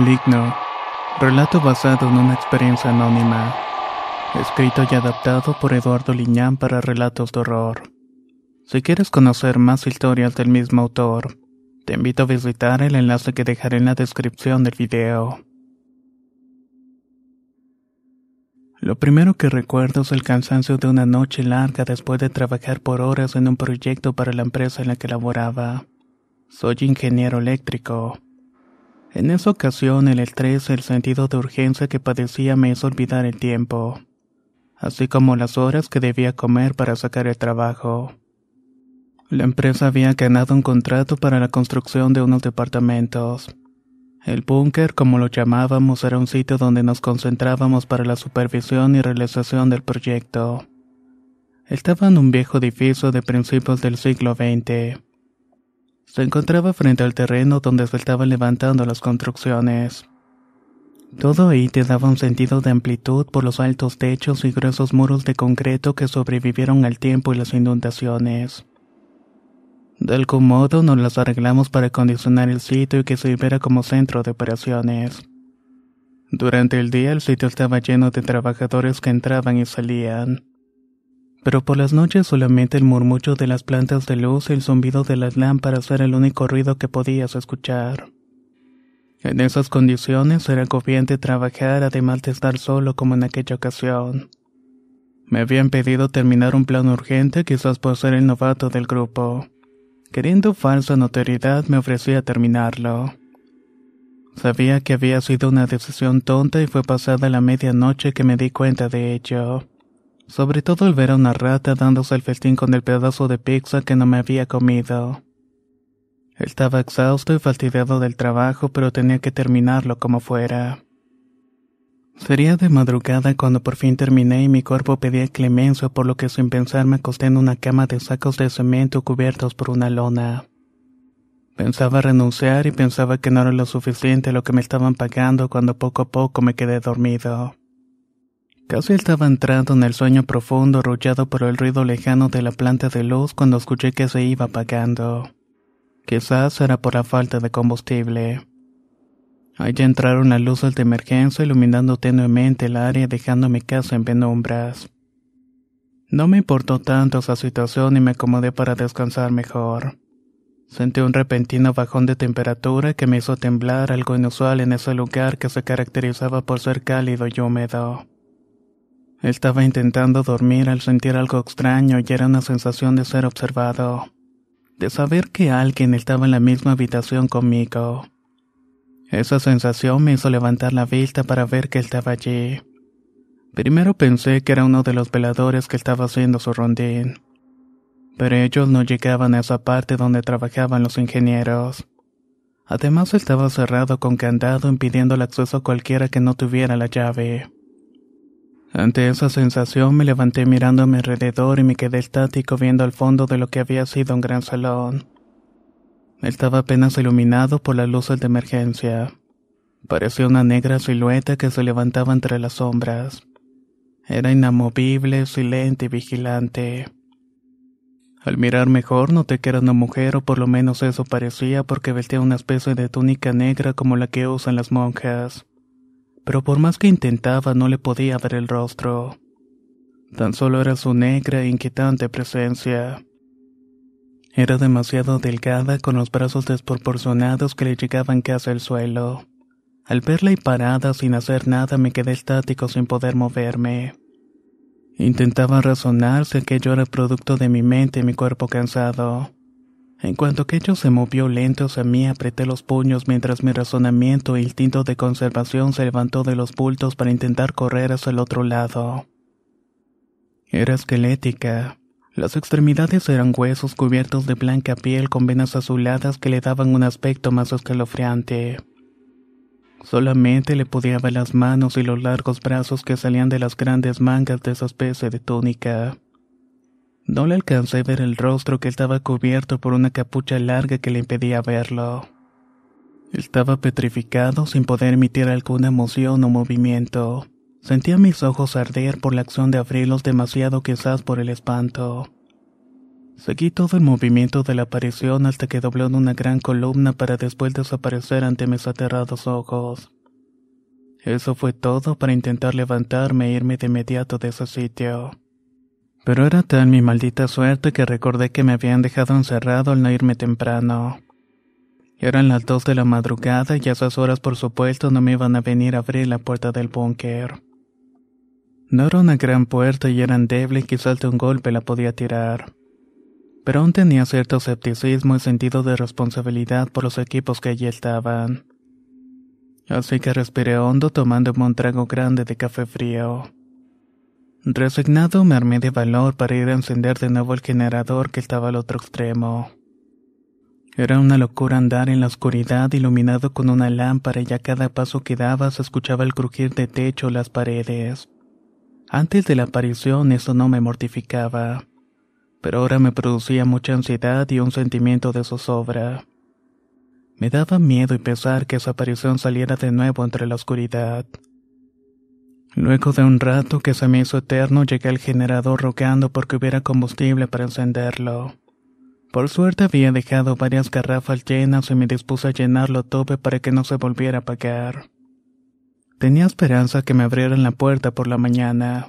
Maligno. Relato basado en una experiencia anónima. Escrito y adaptado por Eduardo Liñán para relatos de horror. Si quieres conocer más historias del mismo autor, te invito a visitar el enlace que dejaré en la descripción del video. Lo primero que recuerdo es el cansancio de una noche larga después de trabajar por horas en un proyecto para la empresa en la que laboraba. Soy ingeniero eléctrico. En esa ocasión el estrés el sentido de urgencia que padecía me hizo olvidar el tiempo, así como las horas que debía comer para sacar el trabajo. La empresa había ganado un contrato para la construcción de unos departamentos. El búnker, como lo llamábamos, era un sitio donde nos concentrábamos para la supervisión y realización del proyecto. Estaba en un viejo edificio de principios del siglo XX. Se encontraba frente al terreno donde se estaban levantando las construcciones. Todo ahí te daba un sentido de amplitud por los altos techos y gruesos muros de concreto que sobrevivieron al tiempo y las inundaciones. De algún modo nos las arreglamos para acondicionar el sitio y que sirviera como centro de operaciones. Durante el día el sitio estaba lleno de trabajadores que entraban y salían. Pero por las noches solamente el murmullo de las plantas de luz y el zumbido de las lámparas era el único ruido que podías escuchar. En esas condiciones era agobiante trabajar además de estar solo como en aquella ocasión. Me habían pedido terminar un plan urgente quizás por ser el novato del grupo. Queriendo falsa notoriedad me ofrecí a terminarlo. Sabía que había sido una decisión tonta y fue pasada la medianoche que me di cuenta de ello. Sobre todo al ver a una rata dándose el festín con el pedazo de pizza que no me había comido. Estaba exhausto y fastidiado del trabajo, pero tenía que terminarlo como fuera. Sería de madrugada cuando por fin terminé y mi cuerpo pedía clemencia, por lo que sin pensar me acosté en una cama de sacos de cemento cubiertos por una lona. Pensaba renunciar y pensaba que no era lo suficiente lo que me estaban pagando cuando poco a poco me quedé dormido. Casi estaba entrando en el sueño profundo arrullado por el ruido lejano de la planta de luz cuando escuché que se iba apagando. Quizás era por la falta de combustible. Allí entraron las luces de emergencia iluminando tenuemente el área dejando mi casa en penumbras. No me importó tanto esa situación y me acomodé para descansar mejor. Sentí un repentino bajón de temperatura que me hizo temblar algo inusual en ese lugar que se caracterizaba por ser cálido y húmedo. Estaba intentando dormir al sentir algo extraño y era una sensación de ser observado, de saber que alguien estaba en la misma habitación conmigo. Esa sensación me hizo levantar la vista para ver que estaba allí. Primero pensé que era uno de los veladores que estaba haciendo su rondín, pero ellos no llegaban a esa parte donde trabajaban los ingenieros. Además estaba cerrado con candado impidiendo el acceso a cualquiera que no tuviera la llave. Ante esa sensación me levanté mirando a mi alrededor y me quedé estático viendo al fondo de lo que había sido un gran salón. Estaba apenas iluminado por las luces de emergencia. Parecía una negra silueta que se levantaba entre las sombras. Era inamovible, silente y vigilante. Al mirar mejor noté que era una mujer o por lo menos eso parecía porque vestía una especie de túnica negra como la que usan las monjas. Pero por más que intentaba no le podía ver el rostro. Tan solo era su negra e inquietante presencia. Era demasiado delgada con los brazos desproporcionados que le llegaban casi al suelo. Al verla y parada sin hacer nada me quedé estático sin poder moverme. Intentaba razonar si aquello era producto de mi mente y mi cuerpo cansado. En cuanto aquello se movió lento hacia mí, apreté los puños mientras mi razonamiento e instinto de conservación se levantó de los bultos para intentar correr hacia el otro lado. Era esquelética. Las extremidades eran huesos cubiertos de blanca piel con venas azuladas que le daban un aspecto más escalofriante. Solamente le ver las manos y los largos brazos que salían de las grandes mangas de esa especie de túnica. No le alcancé a ver el rostro que estaba cubierto por una capucha larga que le impedía verlo. Estaba petrificado sin poder emitir alguna emoción o movimiento. Sentía mis ojos arder por la acción de abrirlos demasiado quizás por el espanto. Seguí todo el movimiento de la aparición hasta que dobló en una gran columna para después desaparecer ante mis aterrados ojos. Eso fue todo para intentar levantarme e irme de inmediato de ese sitio. Pero era tan mi maldita suerte que recordé que me habían dejado encerrado al no irme temprano. Eran las dos de la madrugada y a esas horas por supuesto no me iban a venir a abrir la puerta del búnker. No era una gran puerta y era endeble y quizás de un golpe la podía tirar. Pero aún tenía cierto escepticismo y sentido de responsabilidad por los equipos que allí estaban. Así que respiré hondo tomando un trago grande de café frío. Resignado me armé de valor para ir a encender de nuevo el generador que estaba al otro extremo. Era una locura andar en la oscuridad iluminado con una lámpara y a cada paso que daba se escuchaba el crujir de techo o las paredes. Antes de la aparición eso no me mortificaba, pero ahora me producía mucha ansiedad y un sentimiento de zozobra. Me daba miedo y pesar que esa aparición saliera de nuevo entre la oscuridad. Luego de un rato que se me hizo eterno, llegué al generador rogando porque hubiera combustible para encenderlo. Por suerte había dejado varias garrafas llenas y me dispuse a llenarlo tope para que no se volviera a apagar. Tenía esperanza que me abrieran la puerta por la mañana.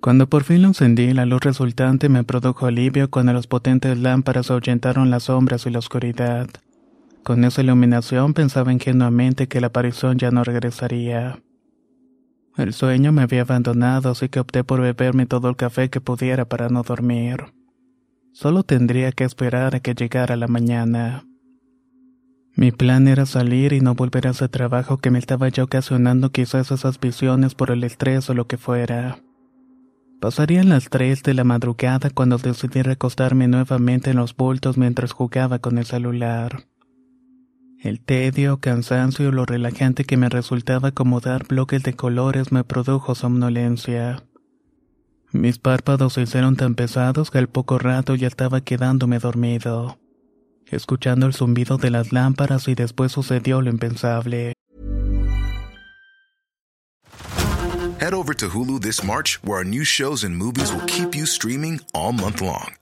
Cuando por fin lo encendí, la luz resultante me produjo alivio cuando las potentes lámparas ahuyentaron las sombras y la oscuridad. Con esa iluminación pensaba ingenuamente que la aparición ya no regresaría. El sueño me había abandonado, así que opté por beberme todo el café que pudiera para no dormir. Solo tendría que esperar a que llegara la mañana. Mi plan era salir y no volver a ese trabajo que me estaba ya ocasionando quizás esas visiones por el estrés o lo que fuera. Pasarían las tres de la madrugada cuando decidí recostarme nuevamente en los bultos mientras jugaba con el celular. El tedio, cansancio y lo relajante que me resultaba acomodar bloques de colores me produjo somnolencia. Mis párpados se hicieron tan pesados que al poco rato ya estaba quedándome dormido escuchando el zumbido de las lámparas y después sucedió lo impensable. Head over to Hulu this March, where our new shows and movies will keep you streaming all month long.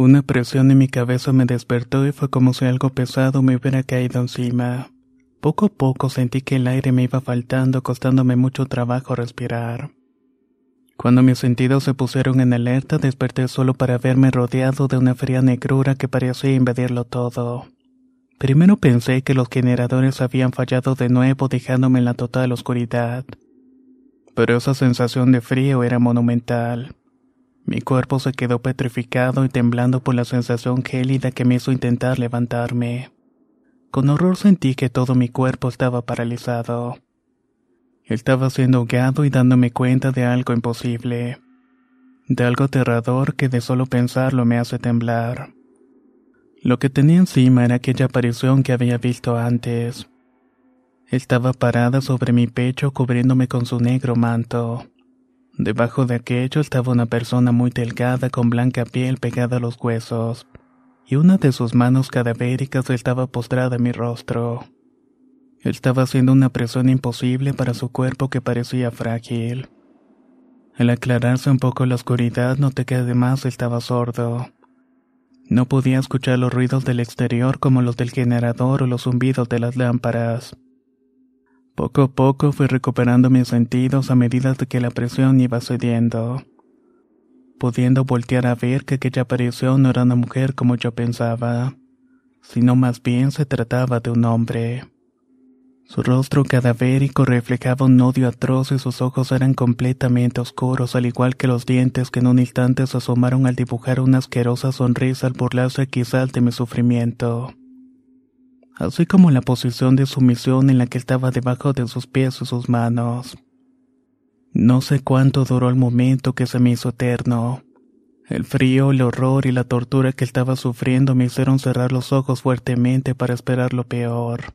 Una presión en mi cabeza me despertó y fue como si algo pesado me hubiera caído encima. Poco a poco sentí que el aire me iba faltando, costándome mucho trabajo respirar. Cuando mis sentidos se pusieron en alerta, desperté solo para verme rodeado de una fría negrura que parecía invadirlo todo. Primero pensé que los generadores habían fallado de nuevo dejándome en la total oscuridad. Pero esa sensación de frío era monumental. Mi cuerpo se quedó petrificado y temblando por la sensación gélida que me hizo intentar levantarme. Con horror sentí que todo mi cuerpo estaba paralizado. Estaba siendo ahogado y dándome cuenta de algo imposible, de algo aterrador que de solo pensarlo me hace temblar. Lo que tenía encima era aquella aparición que había visto antes. Estaba parada sobre mi pecho cubriéndome con su negro manto. Debajo de aquello estaba una persona muy delgada con blanca piel pegada a los huesos, y una de sus manos cadavéricas estaba postrada en mi rostro. Estaba haciendo una presión imposible para su cuerpo que parecía frágil. Al aclararse un poco la oscuridad noté que además estaba sordo. No podía escuchar los ruidos del exterior como los del generador o los zumbidos de las lámparas. Poco a poco fui recuperando mis sentidos a medida que la presión iba cediendo, pudiendo voltear a ver que aquella aparición no era una mujer como yo pensaba, sino más bien se trataba de un hombre. Su rostro cadavérico reflejaba un odio atroz y sus ojos eran completamente oscuros, al igual que los dientes que en un instante se asomaron al dibujar una asquerosa sonrisa al burlarse quizás de mi sufrimiento así como la posición de sumisión en la que estaba debajo de sus pies y sus manos. No sé cuánto duró el momento que se me hizo eterno. El frío, el horror y la tortura que estaba sufriendo me hicieron cerrar los ojos fuertemente para esperar lo peor.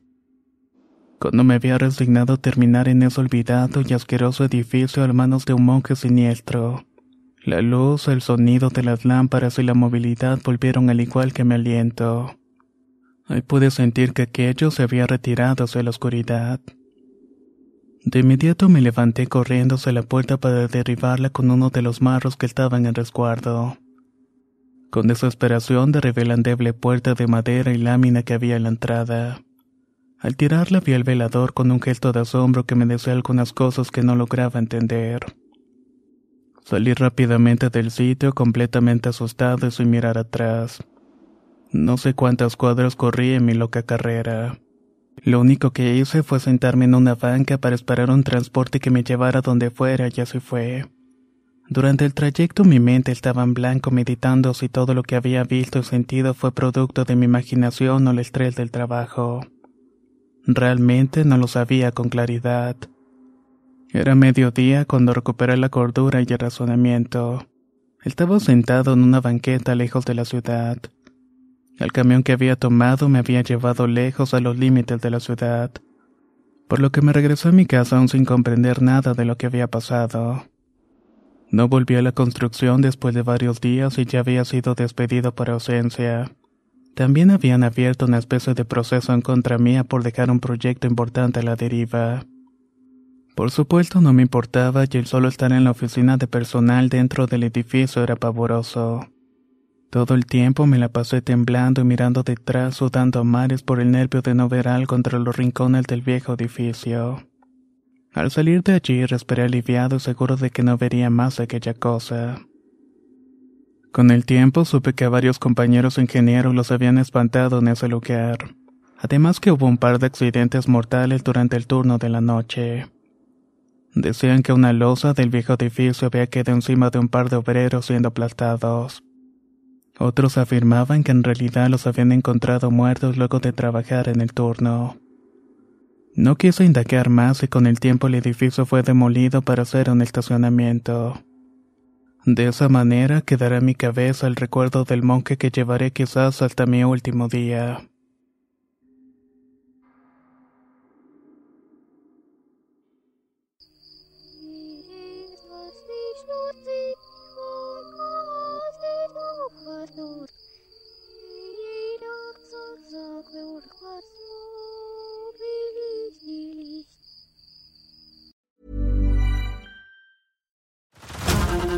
Cuando me había resignado a terminar en ese olvidado y asqueroso edificio a manos de un monje siniestro, la luz, el sonido de las lámparas y la movilidad volvieron al igual que mi aliento. Ahí pude sentir que aquello se había retirado hacia la oscuridad. De inmediato me levanté corriendo hacia la puerta para derribarla con uno de los marros que estaban en resguardo. Con desesperación derribé la endeble puerta de madera y lámina que había en la entrada. Al tirarla vi al velador con un gesto de asombro que me decía algunas cosas que no lograba entender. Salí rápidamente del sitio completamente asustado y sin mirar atrás. No sé cuántas cuadras corrí en mi loca carrera. Lo único que hice fue sentarme en una banca para esperar un transporte que me llevara donde fuera y así fue. Durante el trayecto mi mente estaba en blanco meditando si todo lo que había visto y sentido fue producto de mi imaginación o el estrés del trabajo. Realmente no lo sabía con claridad. Era mediodía cuando recuperé la cordura y el razonamiento. Estaba sentado en una banqueta lejos de la ciudad. El camión que había tomado me había llevado lejos a los límites de la ciudad, por lo que me regresó a mi casa aún sin comprender nada de lo que había pasado. No volví a la construcción después de varios días y ya había sido despedido por ausencia. También habían abierto una especie de proceso en contra mía por dejar un proyecto importante a la deriva. Por supuesto no me importaba y el solo estar en la oficina de personal dentro del edificio era pavoroso. Todo el tiempo me la pasé temblando y mirando detrás, sudando a mares por el nervio de no ver algo entre los rincones del viejo edificio. Al salir de allí respiré aliviado y seguro de que no vería más aquella cosa. Con el tiempo supe que a varios compañeros ingenieros los habían espantado en ese lugar. Además que hubo un par de accidentes mortales durante el turno de la noche. Decían que una losa del viejo edificio había quedado encima de un par de obreros siendo aplastados. Otros afirmaban que en realidad los habían encontrado muertos luego de trabajar en el turno. No quise indagar más y con el tiempo el edificio fue demolido para hacer un estacionamiento. De esa manera quedará en mi cabeza el recuerdo del monje que llevaré quizás hasta mi último día.